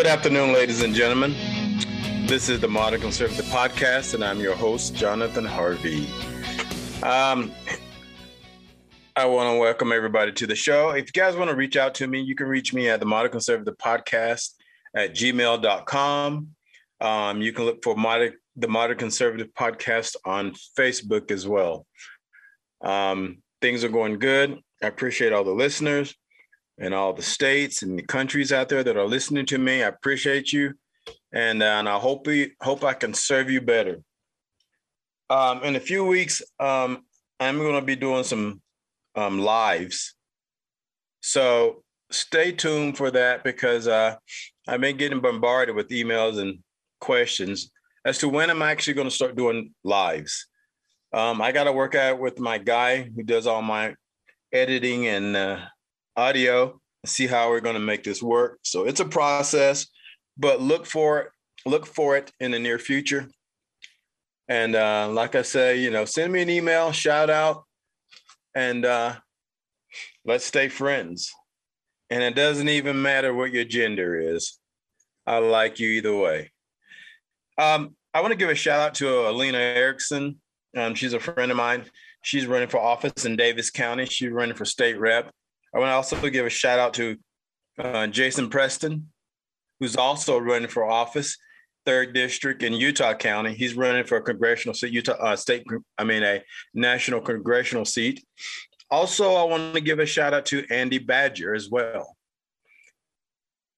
Good afternoon, ladies and gentlemen. This is the Modern Conservative Podcast, and I'm your host, Jonathan Harvey. Um, I want to welcome everybody to the show. If you guys want to reach out to me, you can reach me at the Modern Conservative Podcast at gmail.com. Um, you can look for modern, the Modern Conservative Podcast on Facebook as well. Um, things are going good. I appreciate all the listeners and all the states and the countries out there that are listening to me. I appreciate you, and, uh, and I hope we, hope I can serve you better. Um, in a few weeks, um, I'm going to be doing some um, lives, so stay tuned for that because uh, I've been getting bombarded with emails and questions as to when I'm actually going to start doing lives. Um, I got to work out with my guy who does all my editing and uh, audio, see how we're going to make this work. So it's a process, but look for it, look for it in the near future. And uh, like I say, you know, send me an email, shout out, and uh, let's stay friends. And it doesn't even matter what your gender is. I like you either way. Um, I want to give a shout out to Alina Erickson. Um, she's a friend of mine. She's running for office in Davis County. She's running for state rep. I want to also give a shout out to uh, Jason Preston, who's also running for office, third district in Utah County. He's running for a congressional seat, Utah uh, state. I mean, a national congressional seat. Also, I want to give a shout out to Andy Badger as well.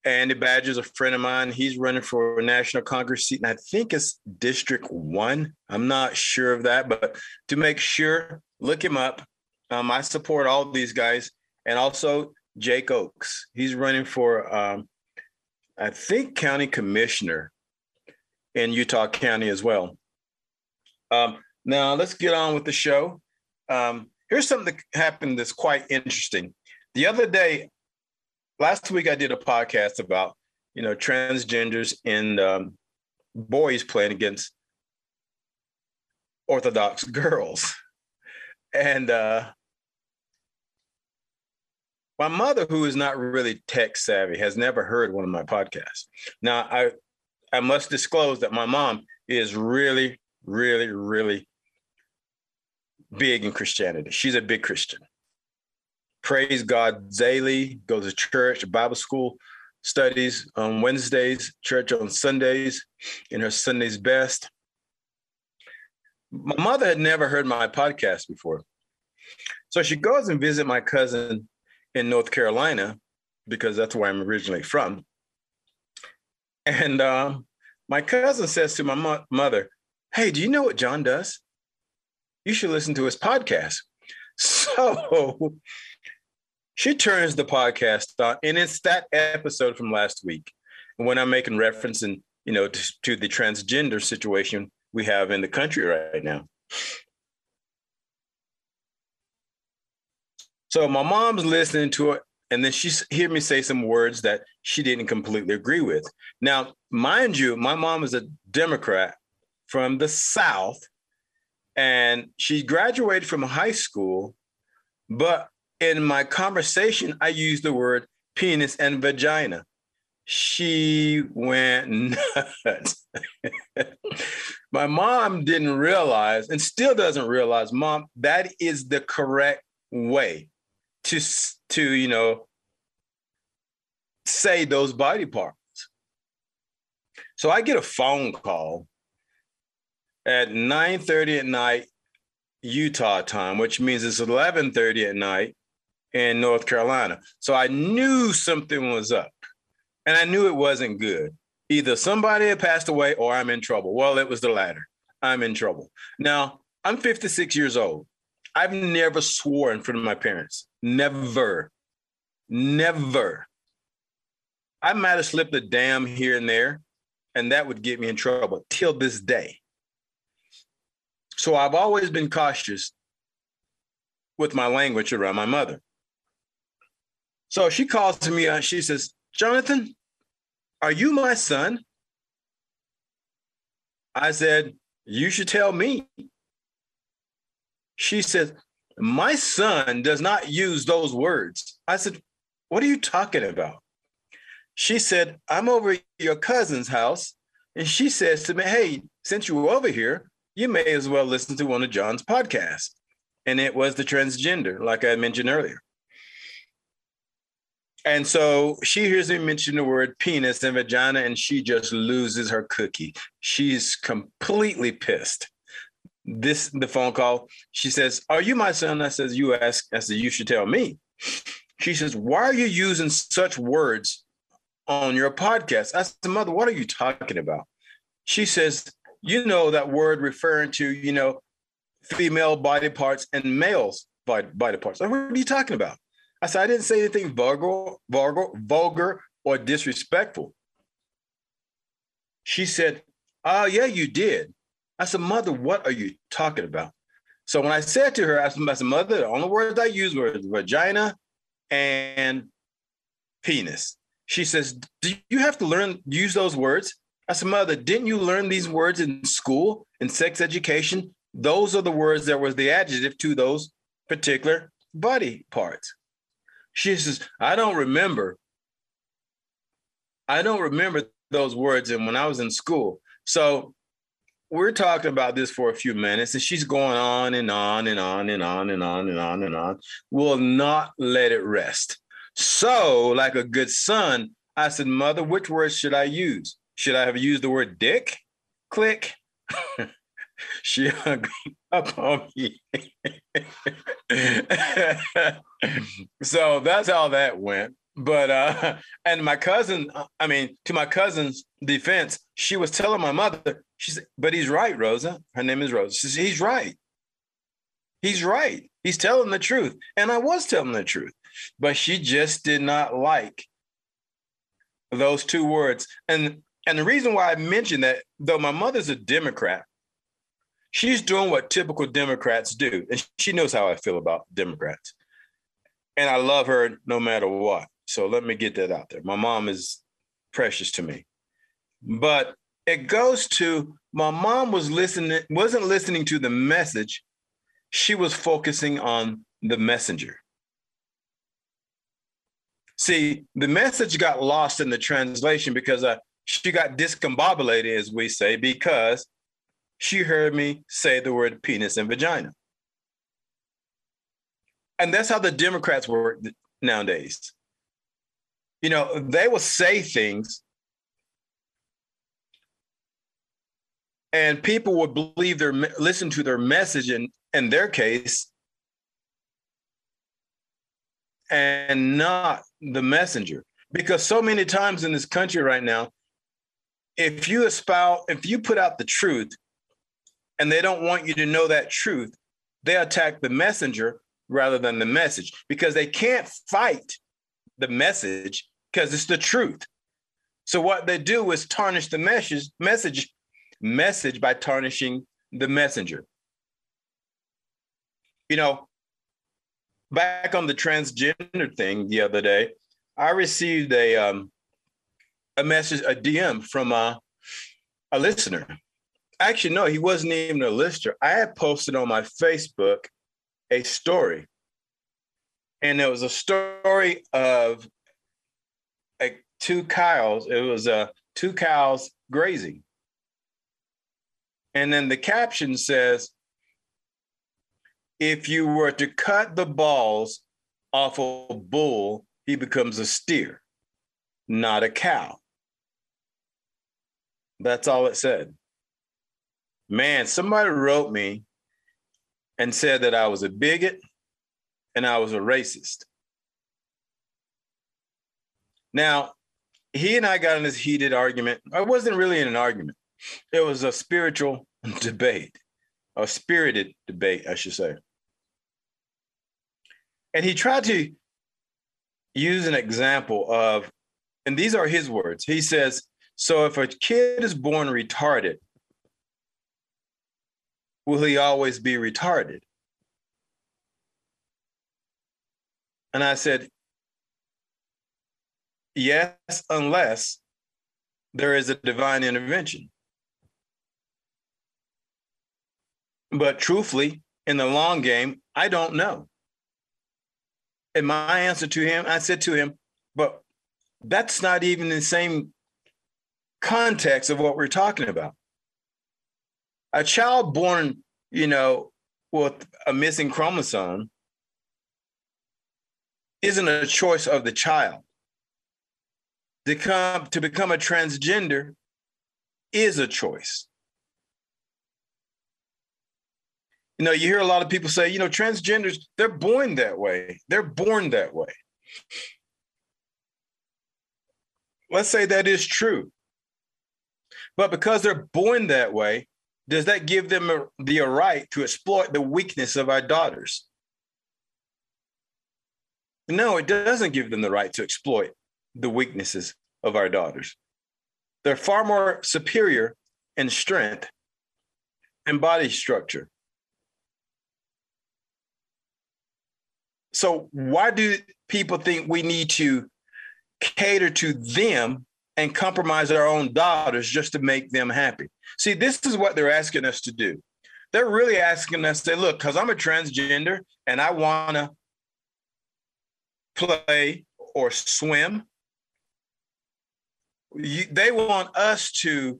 Andy Badger is a friend of mine. He's running for a national Congress seat, and I think it's District One. I'm not sure of that, but to make sure, look him up. Um, I support all these guys and also Jake Oaks. He's running for, um, I think, county commissioner in Utah County as well. Um, now let's get on with the show. Um, here's something that happened that's quite interesting. The other day, last week, I did a podcast about you know transgenders and um, boys playing against Orthodox girls, and uh, my mother, who is not really tech savvy, has never heard one of my podcasts. Now, I I must disclose that my mom is really, really, really big in Christianity. She's a big Christian. Praise God daily, goes to church, Bible school, studies on Wednesdays, church on Sundays, in her Sunday's best. My mother had never heard my podcast before. So she goes and visit my cousin in North Carolina because that's where I'm originally from. And uh, my cousin says to my mo- mother, Hey, do you know what John does? You should listen to his podcast. So she turns the podcast on, and it's that episode from last week when I'm making reference and you know to, to the transgender situation we have in the country right now. So my mom's listening to it, and then she hear me say some words that she didn't completely agree with. Now, mind you, my mom is a Democrat from the South, and she graduated from high school, but in my conversation, I used the word penis and vagina. She went nuts. my mom didn't realize and still doesn't realize, mom, that is the correct way to to you know say those body parts. So I get a phone call at 9:30 at night Utah time, which means it's 11:30 at night in North Carolina. So I knew something was up. And I knew it wasn't good. Either somebody had passed away or I'm in trouble. Well, it was the latter. I'm in trouble. Now, I'm 56 years old. I've never swore in front of my parents. Never. Never. I might have slipped a damn here and there, and that would get me in trouble till this day. So I've always been cautious with my language around my mother. So she calls to me and she says, Jonathan, are you my son? I said, You should tell me. She said, My son does not use those words. I said, What are you talking about? She said, I'm over your cousin's house. And she says to me, Hey, since you were over here, you may as well listen to one of John's podcasts. And it was the transgender, like I mentioned earlier. And so she hears me mention the word penis and vagina, and she just loses her cookie. She's completely pissed. This the phone call. She says, "Are you my son?" I says, "You ask." I said, "You should tell me." She says, "Why are you using such words on your podcast?" I said, "Mother, what are you talking about?" She says, "You know that word referring to you know female body parts and males body, body parts." Said, what are you talking about? I said, I didn't say anything vulgar, vulgar, vulgar, or disrespectful. She said, Oh, yeah, you did. I said, Mother, what are you talking about? So when I said to her, I said, Mother, the only words I used were vagina and penis. She says, Do you have to learn, use those words? I said, Mother, didn't you learn these words in school, in sex education? Those are the words that was the adjective to those particular body parts. She says, I don't remember. I don't remember those words. And when I was in school, so we're talking about this for a few minutes, and she's going on and on and on and on and on and on and on. Will not let it rest. So, like a good son, I said, Mother, which words should I use? Should I have used the word dick? Click. she hung up on me. so that's how that went. But uh, and my cousin, I mean, to my cousin's defense, she was telling my mother, she said, but he's right, Rosa. Her name is Rosa. She said, he's right. He's right. He's telling the truth. And I was telling the truth. But she just did not like those two words. And and the reason why I mentioned that, though my mother's a Democrat, she's doing what typical Democrats do. And she knows how I feel about Democrats. And I love her no matter what. So let me get that out there. My mom is precious to me. But it goes to my mom was listening, wasn't listening to the message. She was focusing on the messenger. See, the message got lost in the translation because uh, she got discombobulated, as we say, because she heard me say the word penis and vagina. And that's how the Democrats work nowadays. You know, they will say things and people would believe their listen to their message in, in their case and not the messenger. Because so many times in this country right now if you espouse if you put out the truth and they don't want you to know that truth, they attack the messenger rather than the message because they can't fight the message because it's the truth. So what they do is tarnish the message message message by tarnishing the messenger. You know, back on the transgender thing the other day, I received a um, a message, a DM from a, a listener, actually, no, he wasn't even a listener. I had posted on my Facebook a story. And it was a story of two cows. It was uh, two cows grazing. And then the caption says, if you were to cut the balls off a bull, he becomes a steer, not a cow. That's all it said. Man, somebody wrote me and said that I was a bigot and I was a racist. Now, he and I got in this heated argument. I wasn't really in an argument. It was a spiritual debate, a spirited debate, I should say. And he tried to use an example of, and these are his words. He says, So if a kid is born retarded, will he always be retarded? And I said, yes, unless there is a divine intervention. But truthfully, in the long game, I don't know. And my answer to him, I said to him, but that's not even the same context of what we're talking about. A child born, you know, with a missing chromosome isn't a choice of the child. To, come, to become a transgender is a choice. You know, you hear a lot of people say, you know, transgenders, they're born that way. They're born that way. Let's say that is true. But because they're born that way, does that give them a, the right to exploit the weakness of our daughters? No, it doesn't give them the right to exploit the weaknesses of our daughters. They're far more superior in strength and body structure. So, why do people think we need to cater to them and compromise our own daughters just to make them happy. See, this is what they're asking us to do. They're really asking us to look, because I'm a transgender and I want to play or swim, you, they want us to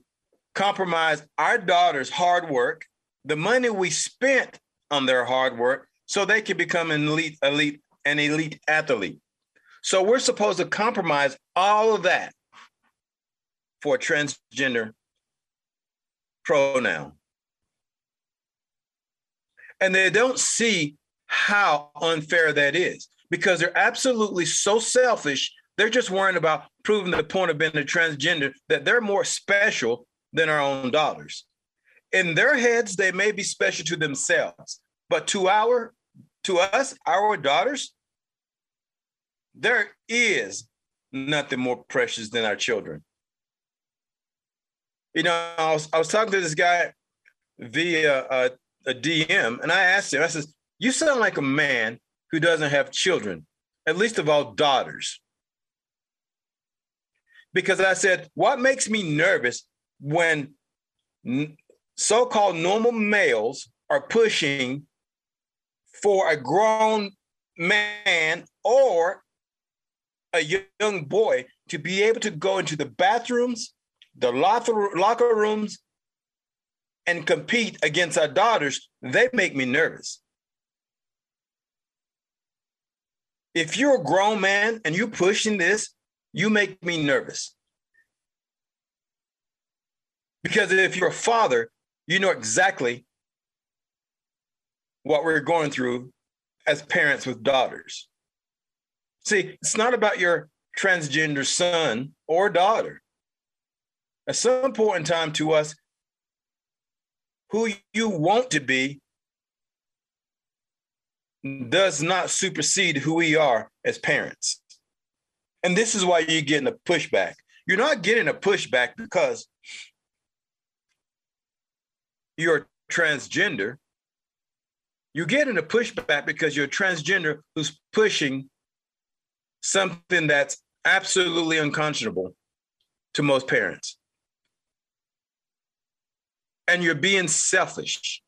compromise our daughter's hard work, the money we spent on their hard work, so they can become an elite, elite, an elite athlete. So we're supposed to compromise all of that for transgender pronoun. And they don't see how unfair that is because they're absolutely so selfish. They're just worrying about proving the point of being a transgender that they're more special than our own daughters. In their heads, they may be special to themselves, but to our to us, our daughters, there is nothing more precious than our children. You know, I was, I was talking to this guy via a, a DM, and I asked him, I said, You sound like a man who doesn't have children, at least of all daughters. Because I said, What makes me nervous when so called normal males are pushing for a grown man or a young boy to be able to go into the bathrooms, the locker rooms, and compete against our daughters, they make me nervous. If you're a grown man and you're pushing this, you make me nervous. Because if you're a father, you know exactly what we're going through as parents with daughters. See, it's not about your transgender son or daughter. At some point in time to us, who you want to be does not supersede who we are as parents. And this is why you're getting a pushback. You're not getting a pushback because you're transgender. You're getting a pushback because you're transgender who's pushing something that's absolutely unconscionable to most parents. And you're being selfish.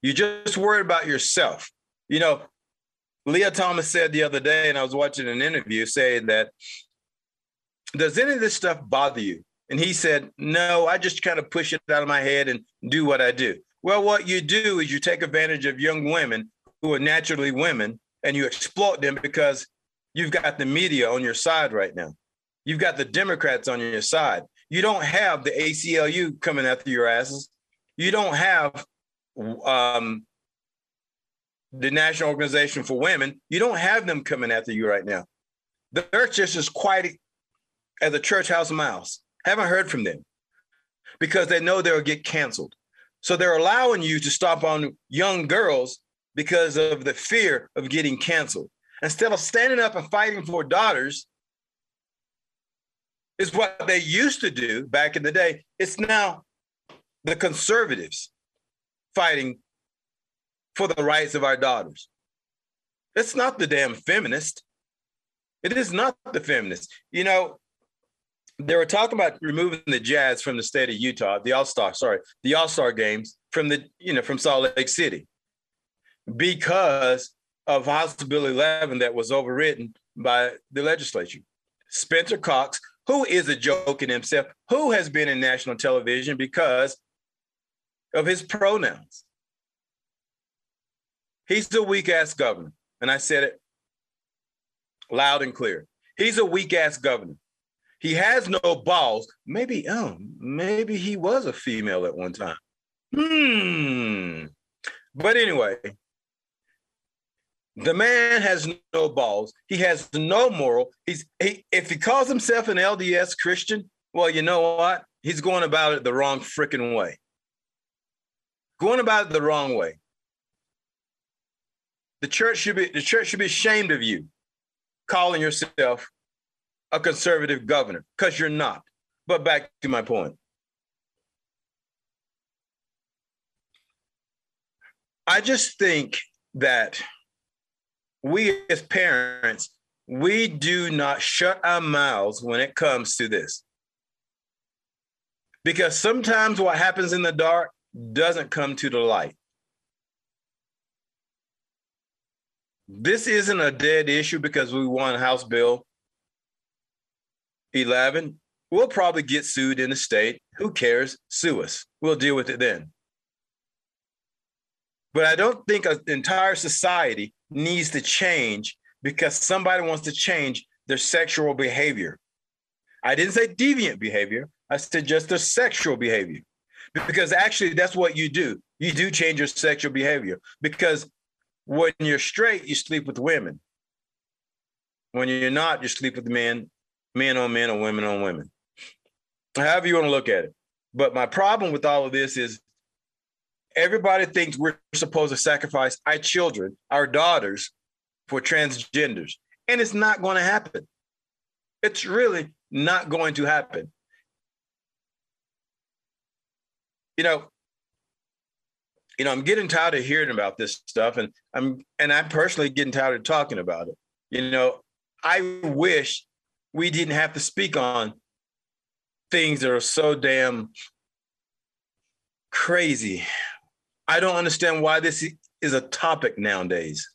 You're just worried about yourself. You know, Lia Thomas said the other day, and I was watching an interview saying that, does any of this stuff bother you? And he said, no, I just kind of push it out of my head and do what I do. Well, what you do is you take advantage of young women who are naturally women and you exploit them because you've got the media on your side right now. You've got the Democrats on your side. You don't have the ACLU coming after your asses. You don't have um, the National Organization for Women. You don't have them coming after you right now. They're just as quiet as a church house mouse. Haven't heard from them because they know they'll get canceled. So they're allowing you to stop on young girls because of the fear of getting canceled. Instead of standing up and fighting for daughters, is what they used to do back in the day. It's now the conservatives fighting for the rights of our daughters. It's not the damn feminist. It is not the feminist. You know, they were talking about removing the Jazz from the state of Utah, the All Star, sorry, the All Star games from the, you know, from Salt Lake City because of House Bill 11 that was overridden by the legislature. Spencer Cox, who is a joke in himself, who has been in national television because of his pronouns. He's a weak ass governor. And I said it loud and clear. He's a weak ass governor. He has no balls. Maybe, oh, maybe he was a female at one time. Hmm. But anyway, the man has no balls. He has no moral. He's he, if he calls himself an LDS Christian, well, you know what? He's going about it the wrong freaking way. Going about it the wrong way. The church should be the church should be ashamed of you calling yourself a conservative governor because you're not. But back to my point. I just think that we as parents, we do not shut our mouths when it comes to this. Because sometimes what happens in the dark doesn't come to the light. This isn't a dead issue because we won House Bill 11. We'll probably get sued in the state. Who cares? Sue us. We'll deal with it then. But I don't think an entire society needs to change because somebody wants to change their sexual behavior. I didn't say deviant behavior, I said just their sexual behavior. Because actually, that's what you do. You do change your sexual behavior because when you're straight, you sleep with women. When you're not, you sleep with men, men on men or women on women. However, you want to look at it. But my problem with all of this is everybody thinks we're supposed to sacrifice our children, our daughters, for transgenders. And it's not going to happen. It's really not going to happen. You know, you know, I'm getting tired of hearing about this stuff, and I'm and I'm personally getting tired of talking about it. You know, I wish we didn't have to speak on things that are so damn crazy I don't understand why this is a topic nowadays.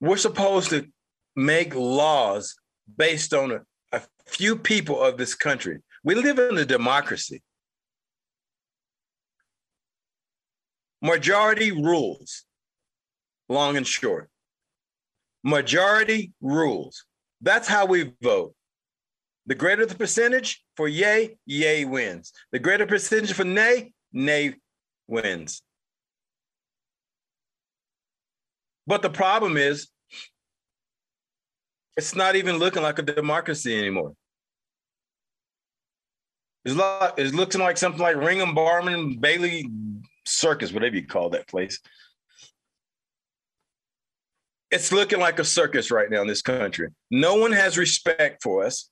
We're supposed to make laws based on a, a few people of this country. We live in a democracy. Majority rules, long and short. Majority rules. That's how we vote. The greater the percentage for yay, yay wins. The greater percentage for nay, nay wins. But the problem is, it's not even looking like a democracy anymore. It's, it's looking like something like Ringling Barnum Bailey Circus, whatever you call that place. It's looking like a circus right now in this country. No one has respect for us.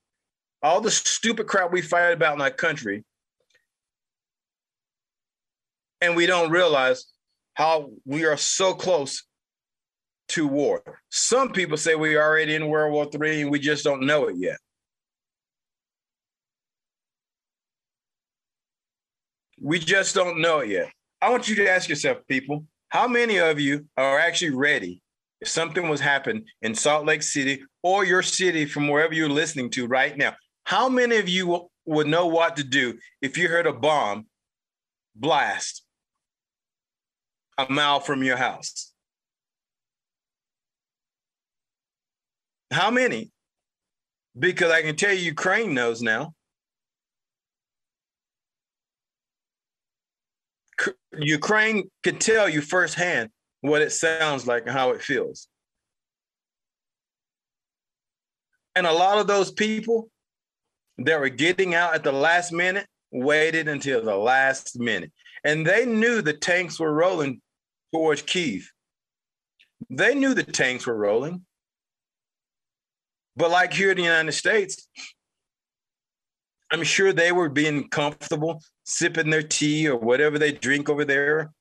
All the stupid crap we fight about in our country and we don't realize how we are so close to war. Some people say we're already in World War III and we just don't know it yet. We just don't know it yet. I want you to ask yourself, people, how many of you are actually ready if something was happen in Salt Lake City or your city from wherever you're listening to right now? How many of you would know what to do if you heard a bomb blast a mile from your house? How many? Because I can tell you, Ukraine knows now. Ukraine can tell you firsthand what it sounds like and how it feels. And a lot of those people that were getting out at the last minute waited until the last minute. And they knew the tanks were rolling towards Kiev. They knew the tanks were rolling. But like here in the United States, I'm sure they were being comfortable, sipping their tea or whatever they drink over there,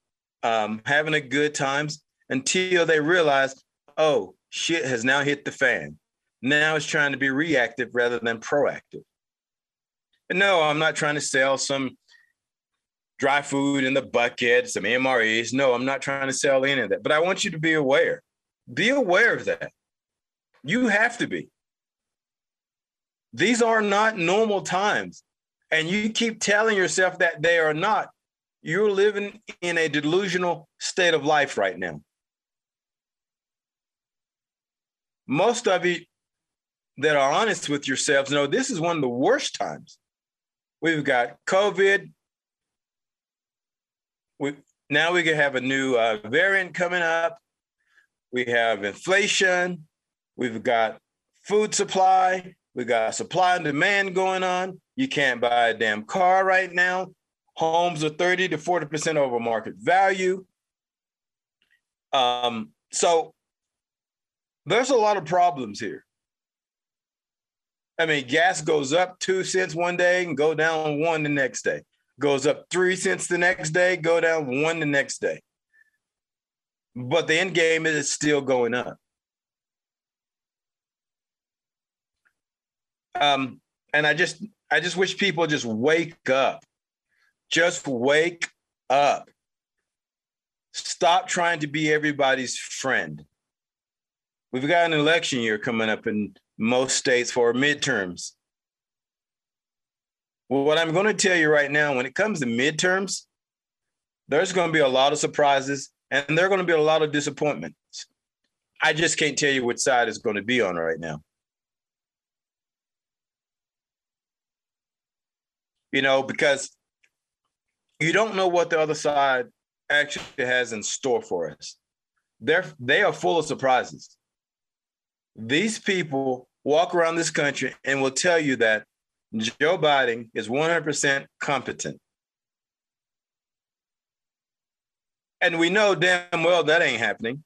um, having a good times until they realize, oh, shit has now hit the fan. Now it's trying to be reactive rather than proactive. And no, I'm not trying to sell some dry food in the bucket, some MREs. No, I'm not trying to sell any of that, but I want you to be aware. Be aware of that. You have to be. These are not normal times. And you keep telling yourself that they are not. You're living in a delusional state of life right now. Most of you that are honest with yourselves know this is one of the worst times. We've got COVID. We, now we can have a new uh, variant coming up. We have inflation. We've got food supply. We got supply and demand going on. You can't buy a damn car right now. Homes are 30 to 40% over market value. Um, so there's a lot of problems here. I mean, gas goes up two cents one day and go down one the next day. Goes up three cents the next day, go down one the next day. But the end game is still going up. Um, and I just I just wish people just wake up. Just wake up. Stop trying to be everybody's friend. We've got an election year coming up in most states for midterms. Well, what I'm going to tell you right now, when it comes to midterms, there's going to be a lot of surprises and there are going to be a lot of disappointments. I just can't tell you which side is going to be on right now. You know, because you don't know what the other side actually has in store for us. They're they are full of surprises. These people walk around this country and will tell you that Joe Biden is 100% competent. And we know damn well that ain't happening.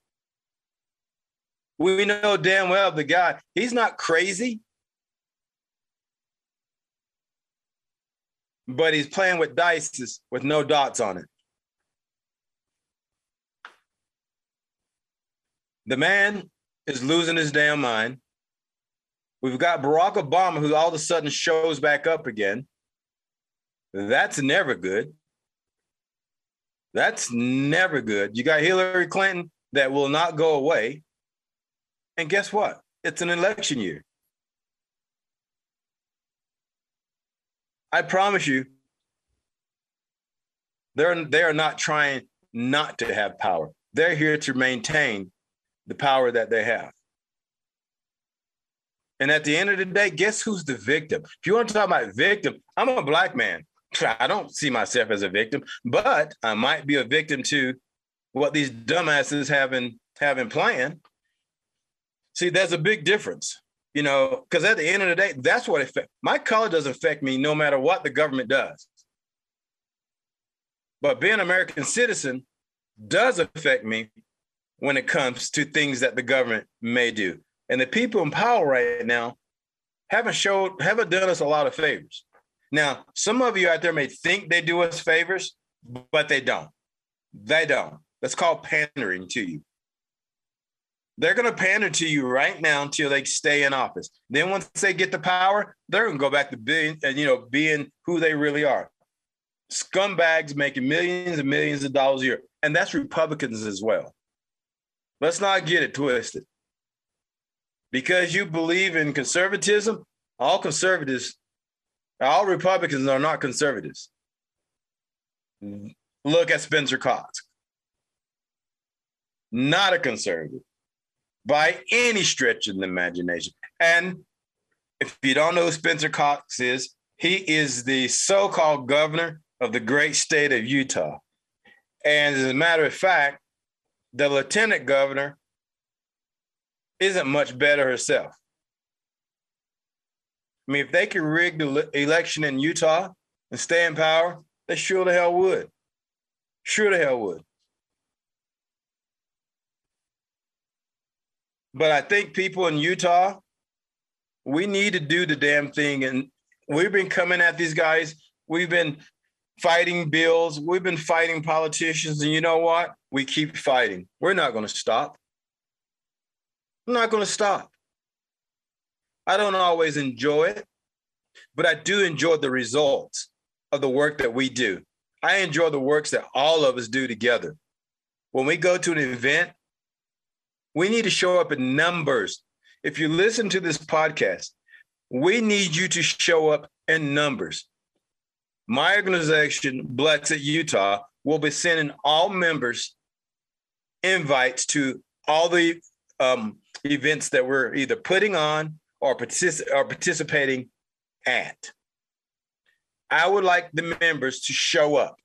We know damn well the guy, he's not crazy. But he's playing with dice with no dots on it. The man is losing his damn mind. We've got Barack Obama, who all of a sudden shows back up again. That's never good. That's never good. You got Hillary Clinton that will not go away. And guess what? It's an election year. I promise you, they're, they are not trying not to have power. They're here to maintain the power that they have. And at the end of the day, guess who's the victim? If you want to talk about victim, I'm a black man. I don't see myself as a victim, but I might be a victim to what these dumbasses have in have in plan. See, there's a big difference, you know, because at the end of the day, that's what affect my color doesn't affect me no matter what the government does. But being an American citizen does affect me when it comes to things that the government may do. And the people in power right now haven't showed, haven't done us a lot of favors. Now, some of you out there may think they do us favors, but they don't. They don't. That's called pandering to you. They're going to pander to you right now until they stay in office. Then once they get the power, they're going to go back to being, you know, being who they really are. Scumbags making millions and millions of dollars a year. And that's Republicans as well. Let's not get it twisted. Because you believe in conservatism, all conservatives, all Republicans are not conservatives. Look at Spencer Cox. Not a conservative by any stretch of the imagination. And if you don't know who Spencer Cox is, he is the so called governor of the great state of Utah. And as a matter of fact, the lieutenant governor isn't much better herself. I mean, if they could rig the election in Utah and stay in power, they sure the hell would. Sure the hell would. But I think people in Utah, we need to do the damn thing. And we've been coming at these guys. We've been fighting bills. We've been fighting politicians. And you know what? We keep fighting. We're not going to stop. I'm not going to stop. I don't always enjoy it, but I do enjoy the results of the work that we do. I enjoy the works that all of us do together. When we go to an event, we need to show up in numbers. If you listen to this podcast, We need you to show up in numbers. My organization, Blexit Utah, will be sending all members invites to all the um, events that we're either putting on or, partic- or participating at. I would like the members to show up,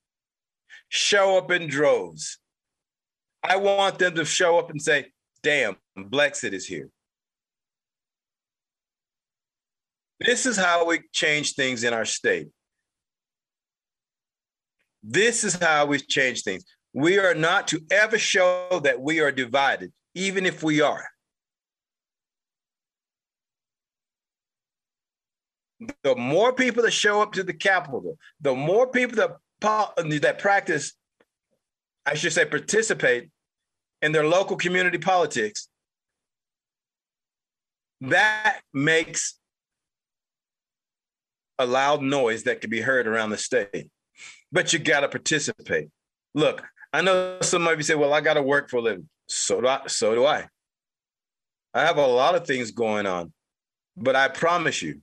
show up in droves. I want them to show up and say, damn, Blexit is here. This is how we change things in our state. This is how we change things. We are not to ever show that we are divided, even if we are. The more people that show up to the Capitol, the more people that that practice, I should say, participate in their local community politics, that makes a loud noise that can be heard around the state. But you got to participate. Look, I know some of you say, well, I got to work for a living. So do I. So do I. I have a lot of things going on, but I promise you,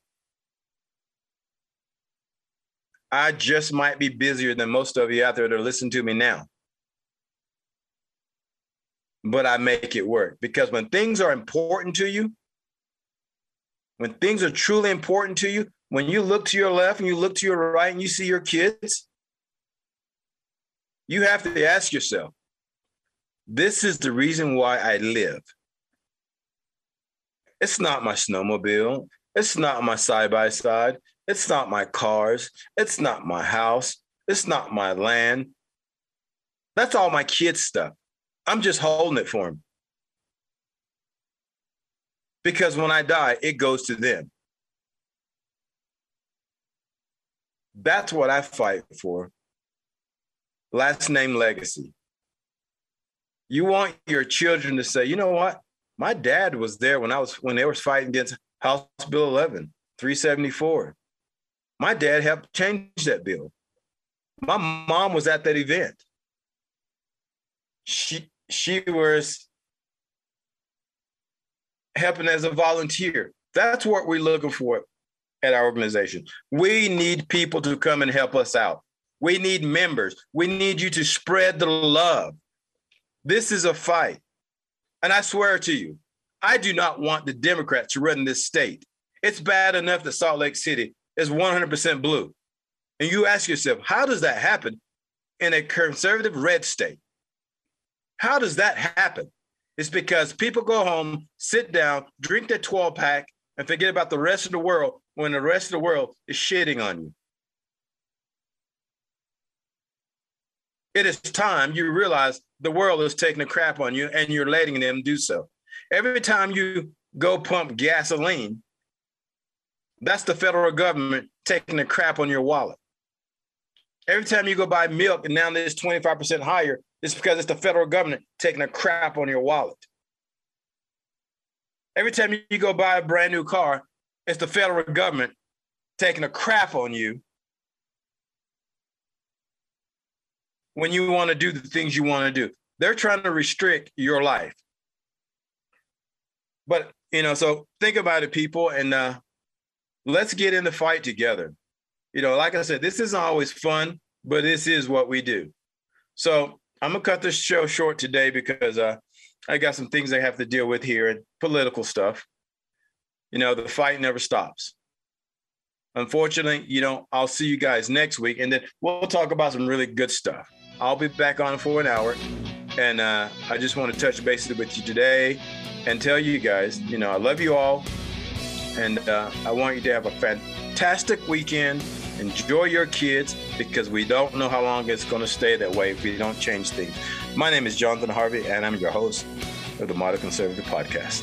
I just might be busier than most of you out there that are listening to me now. But I make it work because when things are important to you, when things are truly important to you, when you look to your left and you look to your right and you see your kids, you have to ask yourself, this is the reason why I live. It's not my snowmobile. It's not my side by side. It's not my cars. It's not my house. It's not my land. That's all my kids' stuff. I'm just holding it for them. Because when I die, it goes to them. That's what I fight for. Last name legacy. You want your children to say, you know what? My dad was there when I was when they were fighting against House Bill 11, 374. My dad helped change that bill. My mom was at that event. She she was helping as a volunteer. That's what we're looking for at our organization. We need people to come and help us out. We need members. We need you to spread the love. This is a fight. And I swear to you, I do not want the Democrats to run this state. It's bad enough that Salt Lake City is 100% blue. And you ask yourself, how does that happen in a conservative red state? How does that happen? It's because people go home, sit down, drink their 12 pack, and forget about the rest of the world when the rest of the world is shitting on you. It is time you realize the world is taking a crap on you and you're letting them do so. Every time you go pump gasoline, that's the federal government taking a crap on your wallet. Every time you go buy milk and now it's 25% higher, it's because it's the federal government taking a crap on your wallet. Every time you go buy a brand new car, it's the federal government taking a crap on you when you want to do the things you want to do. They're trying to restrict your life. But, you know, so think about it, people, and uh, let's get in the fight together. You know, like I said, this isn't always fun, but this is what we do. So I'm gonna cut this show short today because uh, I got some things I have to deal with here and political stuff. You know, the fight never stops. Unfortunately, you know, I'll see you guys next week, and then we'll talk about some really good stuff. I'll be back on for an hour, and uh, I just want to touch base with you today and tell you guys, you know, I love you all. And uh, I want you to have a fantastic weekend. Enjoy your kids because we don't know how long it's going to stay that way if we don't change things. My name is Jonathan Harvey, and I'm your host of the Modern Conservative Podcast.